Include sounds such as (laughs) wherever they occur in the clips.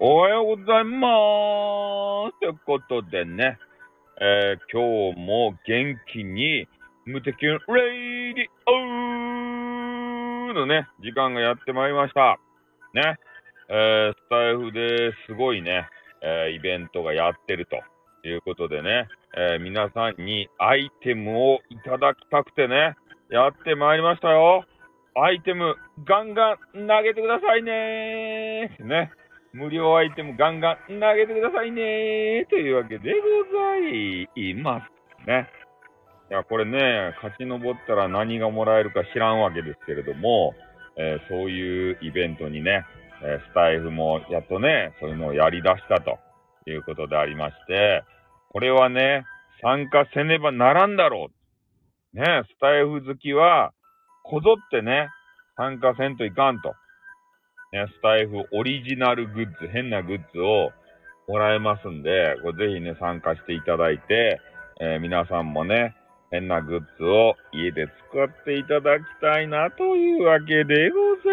おはようございまーす。ということでね、えー、今日も元気に無敵レイディオーのね、時間がやってまいりました。ね、えー、スタエフですごいね、えー、イベントがやってるということでね、えー、皆さんにアイテムをいただきたくてね、やってまいりましたよ。アイテム、ガンガン投げてくださいねね。無料アイテムガンガン投げてくださいねというわけでございますね。いや、これね、勝ち登ったら何がもらえるか知らんわけですけれども、えー、そういうイベントにね、え、スタイフもやっとね、そういうのをやり出したということでありまして、これはね、参加せねばならんだろう。ね、スタイフ好きは、こぞってね、参加せんといかんと。ね、スタイフオリジナルグッズ、変なグッズをもらえますんで、これぜひね、参加していただいて、えー、皆さんもね、変なグッズを家で使っていただきたいなというわけでござ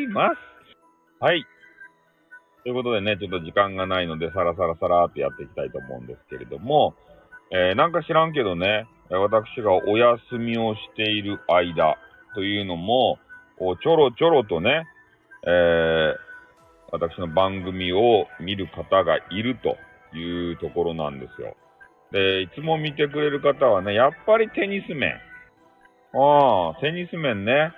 います。はい。ということでね、ちょっと時間がないので、さらさらさらってやっていきたいと思うんですけれども、えー、なんか知らんけどね、私がお休みをしている間というのも、こうちょろちょろとね、えー、私の番組を見る方がいるというところなんですよ。で、いつも見てくれる方はね、やっぱりテニス面。ああ、テニス面ね。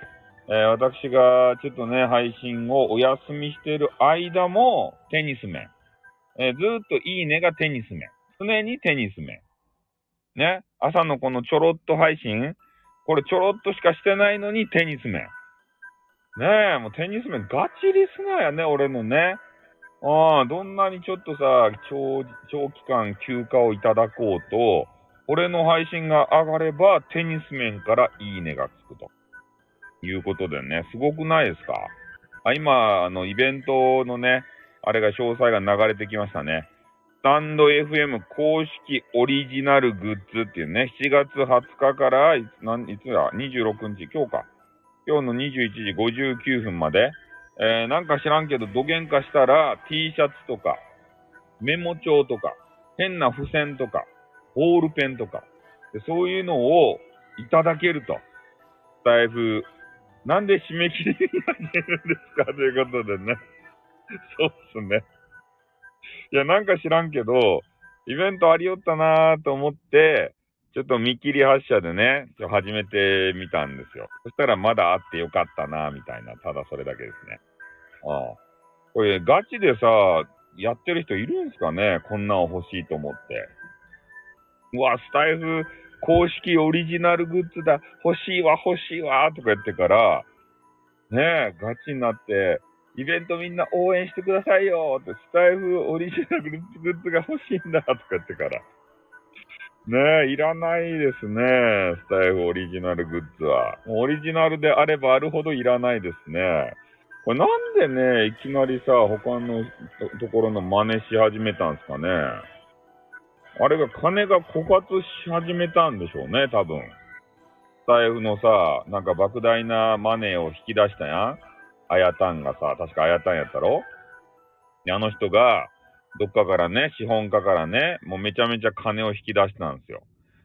えー、私がちょっとね、配信をお休みしている間もテニス面。えー、ずっといいねがテニス面。常にテニス面。ね。朝のこのちょろっと配信、これちょろっとしかしてないのにテニス面。ねえ、もうテニス面ガチリスナーやね、俺のね。ああ、どんなにちょっとさ、長、長期間休暇をいただこうと、俺の配信が上がれば、テニス面からいいねがつくと。いうことでね、すごくないですか？あ今、あの、イベントのね、あれが詳細が流れてきましたね。スタンド FM 公式オリジナルグッズっていうね、7月20日から、いつ、なんいつだ ?26 日、今日か。今日の21時59分まで、えー、なんか知らんけど、土幻化したら T シャツとか、メモ帳とか、変な付箋とか、ボールペンとか、でそういうのをいただけると。スタイフ、なんで締め切りになってるんですか？(laughs) ということでね。そうっすね。いや、なんか知らんけど、イベントありよったなーと思って、ちょっと見切り発車でね、ちょ始めてみたんですよ。そしたらまだあってよかったな、みたいな、ただそれだけですね。ああ。これ、ガチでさ、やってる人いるんすかね？こんなん欲しいと思って。うわ、スタイフ公式オリジナルグッズだ、欲しいわ、欲しいわ、とか言ってから、ねえ、ガチになって、イベントみんな応援してくださいよって、スタイフオリジナルグッズが欲しいんだとか言ってから。ねえ、いらないですね。スタイフオリジナルグッズは。オリジナルであればあるほどいらないですね。これなんでね、いきなりさ、他のところの真似し始めたんですかね。あれが金が枯渇し始めたんでしょうね、多分。スタイフのさ、なんか莫大なマネーを引き出したやん。あやたんがさ、確かあやたんやったろ？あの人が、どっかからね、資本家からね、もうめちゃめちゃ金を引き出したんですよ。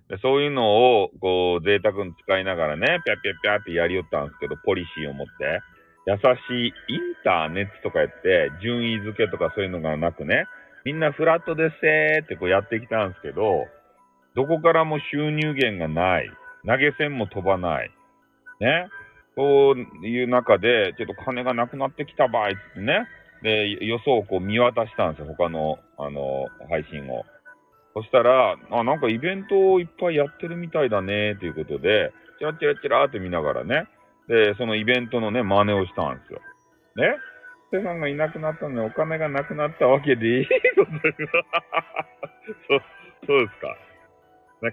でそういうのを、こう、贅沢に使いながらね、ぴゃぴゃぴゃってやりよったんですけど、ポリシーを持って。優しいインターネットとかやって、順位付けとかそういうのがなくね、みんなフラットでせーってこうやってきたんですけど、どこからも収入源がない。投げ銭も飛ばない。ね。そういう中で、ちょっと金がなくなってきた場合ってね、で、予想をこう見渡したんですよ、他の、あの、配信を。そしたら、あ、なんかイベントをいっぱいやってるみたいだね、ということで、チラチラチラって見ながらね、で、そのイベントのね、真似をしたんですよ。ね？ステファンがいなくなったのにお金がなくなったわけでいい？こ (laughs) とそう、そうですか。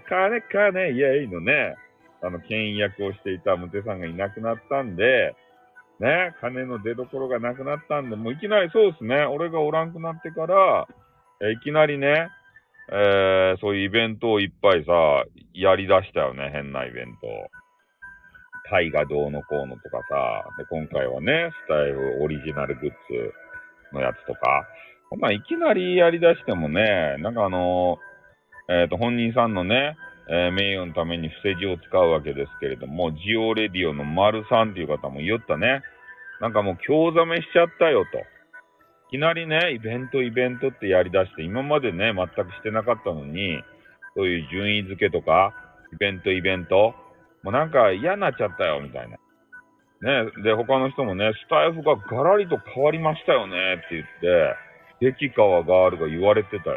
金金イェイのね、あの、牽引役をしていたムテさんがいなくなったんで、ね、金の出所がなくなったんで、もういきなりそうですね、俺がおらんくなってから、えいきなりね、えー、そういうイベントをいっぱいさ、やり出したよね、変なイベント。タイがどうのこうのとかさ、で、今回はね、スタイルオリジナルグッズ、のやつとか、こんなんいきなりやり出してもね、なんかあの、えっ、ー、と、本人さんのね、えー、名誉のために伏せ字を使うわけですけれども、ジオレディオの丸さんっていう方も言ったね。なんかもう興ざめしちゃったよと。いきなりね、イベントイベントってやり出して、今までね、全くしてなかったのに、そういう順位付けとか、イベントイベント、もうなんか嫌になっちゃったよ、みたいな。ね、で、他の人もね、スタイフがガラリと変わりましたよねって言って、激川ガールが言われてたよ。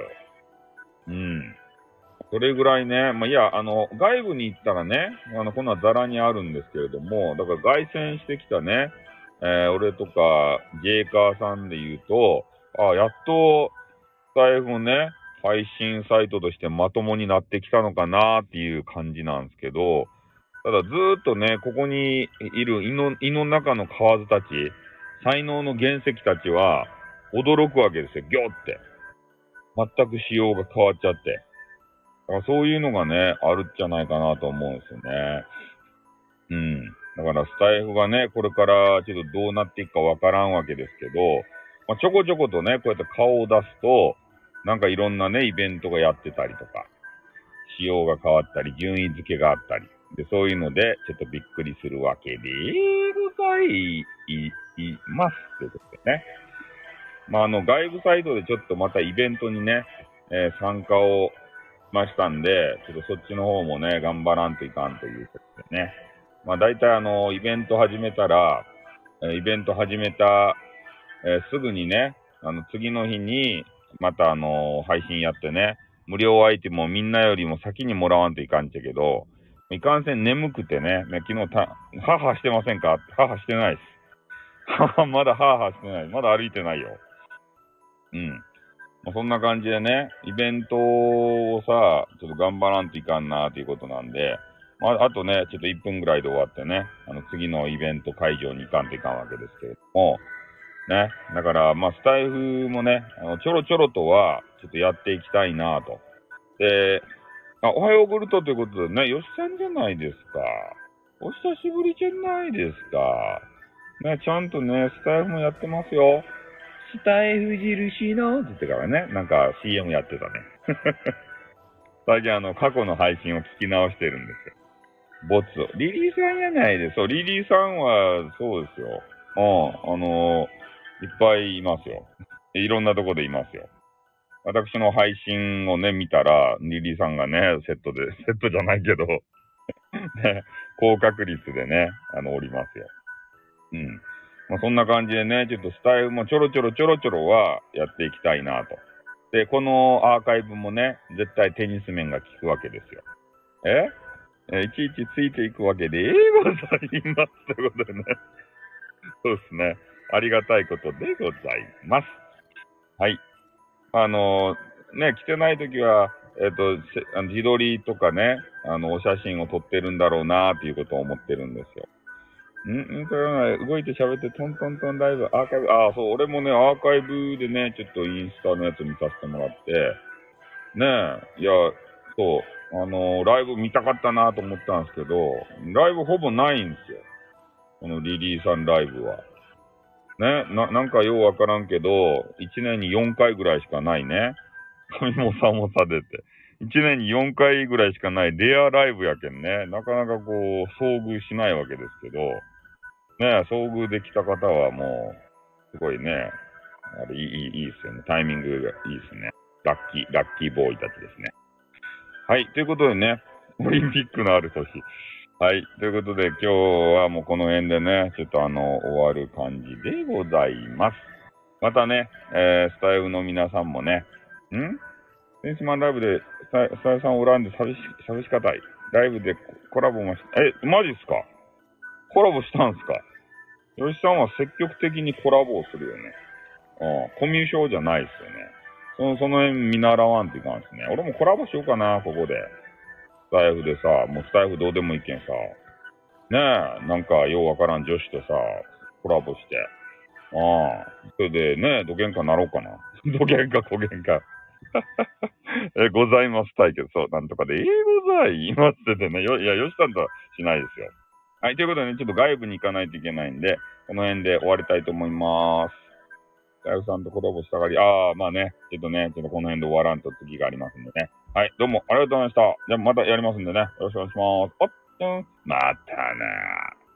うん。それぐらいね、まあ、いや、あの、外部に行ったらね、あの、こんなザラにあるんですけれども、だから凱旋してきたね、えー、俺とか、ジェイカーさんで言うと、あやっと、スタイフもね、配信サイトとしてまともになってきたのかなっていう感じなんですけど、ただずーっとね、ここにいる胃の胃の中の蛙たち、才能の原石たちは驚くわけですよ、ギョって。全く仕様が変わっちゃって。そういうのがね、あるんじゃないかなと思うんですよね。うん。だからスタイフがね、これからちょっとどうなっていくかわからんわけですけど、まあ、ちょこちょことね、こうやって顔を出すと、なんかいろんなね、イベントがやってたりとか、仕様が変わったり、順位付けがあったり、で、そういうので、ちょっとびっくりするわけでございます。ということでね。まあ、あの、外部サイトでちょっとまたイベントにね、えー、参加をましたんで、ちょっとそっちの方もね、頑張らんといかんということでね。まあ、大体あの、イベント始めたら、イベント始めた、えー、すぐにね、あの、次の日に、またあの配信やってね、無料アイテムをみんなよりも先にもらわんといかんちゃけど、いかんせん眠くてね、ね昨日た、母してませんか？母してないです。母まだ母してない。まだ歩いてないよ。うん。まあ、そんな感じでね、イベントをさ、ちょっと頑張らんといかんなということなんで、まあ、あとね、ちょっと1分ぐらいで終わってね、あの次のイベント会場に行かんといかんわけですけれども、ね、だから、まあ、スタイフもね、あのちょろちょろとは、ちょっとやっていきたいなと。で、あ、おはようグルトということでね、よしさんじゃないですか。お久しぶりじゃないですか。ね、ちゃんとね、スタイフもやってますよ。スタイフ印のって言ってからね、なんか CM やってたね。(laughs) 最近あの、過去の配信を聞き直してるんですよ。ボツを。リリーさんやないで。そう、リリーさんは、そうですよ。うん、あのー、いっぱいいますよ。いろんなとこでいますよ。私の配信をね、見たら、リリーさんがね、セットで、(laughs) セットじゃないけど (laughs) ね、高確率でね、あの、おりますよ。うん。まあ、そんな感じでね、ちょっとスタイルもちょろちょろちょろちょろはやっていきたいなと。で、このアーカイブもね、絶対テニス面が効くわけですよ。え？えいちいちついていくわけでございます。ということでね。そうですね。ありがたいことでございます。はい。あのー、ね、来てないときは、えっ、ー、と、自撮りとかね、あの、お写真を撮ってるんだろうなっていうことを思ってるんですよ。んんそれ動いて喋ってトントントンライブ、アーカイブ、ああ、そう、俺もね、アーカイブでね、ちょっとインスタのやつ見させてもらって、ねえ、いや、そう、あのー、ライブ見たかったなと思ったんですけど、ライブほぼないんですよ。このリリーさんライブは。ね、な、なんかようわからんけど、1年に4回ぐらいしかないね。神もさもさ出て。1年に4回ぐらいしかないレアライブやけんね。なかなかこう、遭遇しないわけですけど、ね、遭遇できた方はもう、すごいね、あれいい、いいですよね。タイミングがいいですね。ラッキー、ラッキーボーイたちですね。はい、ということでね、(laughs) オリンピックのある年。はい。ということで、今日はもうこの辺でね、ちょっとあの、終わる感じでございます。またね、えー、スタイフの皆さんもね、ん？センスマンライブで、スタイフさんおらんで寂し、寂しかたい。ライブでコラボもし、え、マジっすか？コラボしたんすか？吉さんは積極的にコラボをするよね。うん、コミュ障じゃないっすよね。その、その辺見習わんといかんすね。俺もコラボしようかな、ここで。スタイフでさ、もうスタイフどうでもいいけんさ、ねえ、なんかようわからん女子とさ、コラボして、ああ、それでねえ、どげんかなろうかな。(laughs) どげんかこげんか。(laughs) え、ございます対決、そう、なんとかで、えー、ございますってね、よ、いや、よしさんとはしないですよ。はい、ということでね、ちょっと外部に行かないといけないんで、この辺で終わりたいと思いまーす。外部さんとコラボしたがり、あー、まあね、ちょっとね、ちょっとこの辺で終わらんと次がありますんでね。はい、どうもありがとうございました。じゃあまたやりますんでね、よろしくお願いします。おっと、またな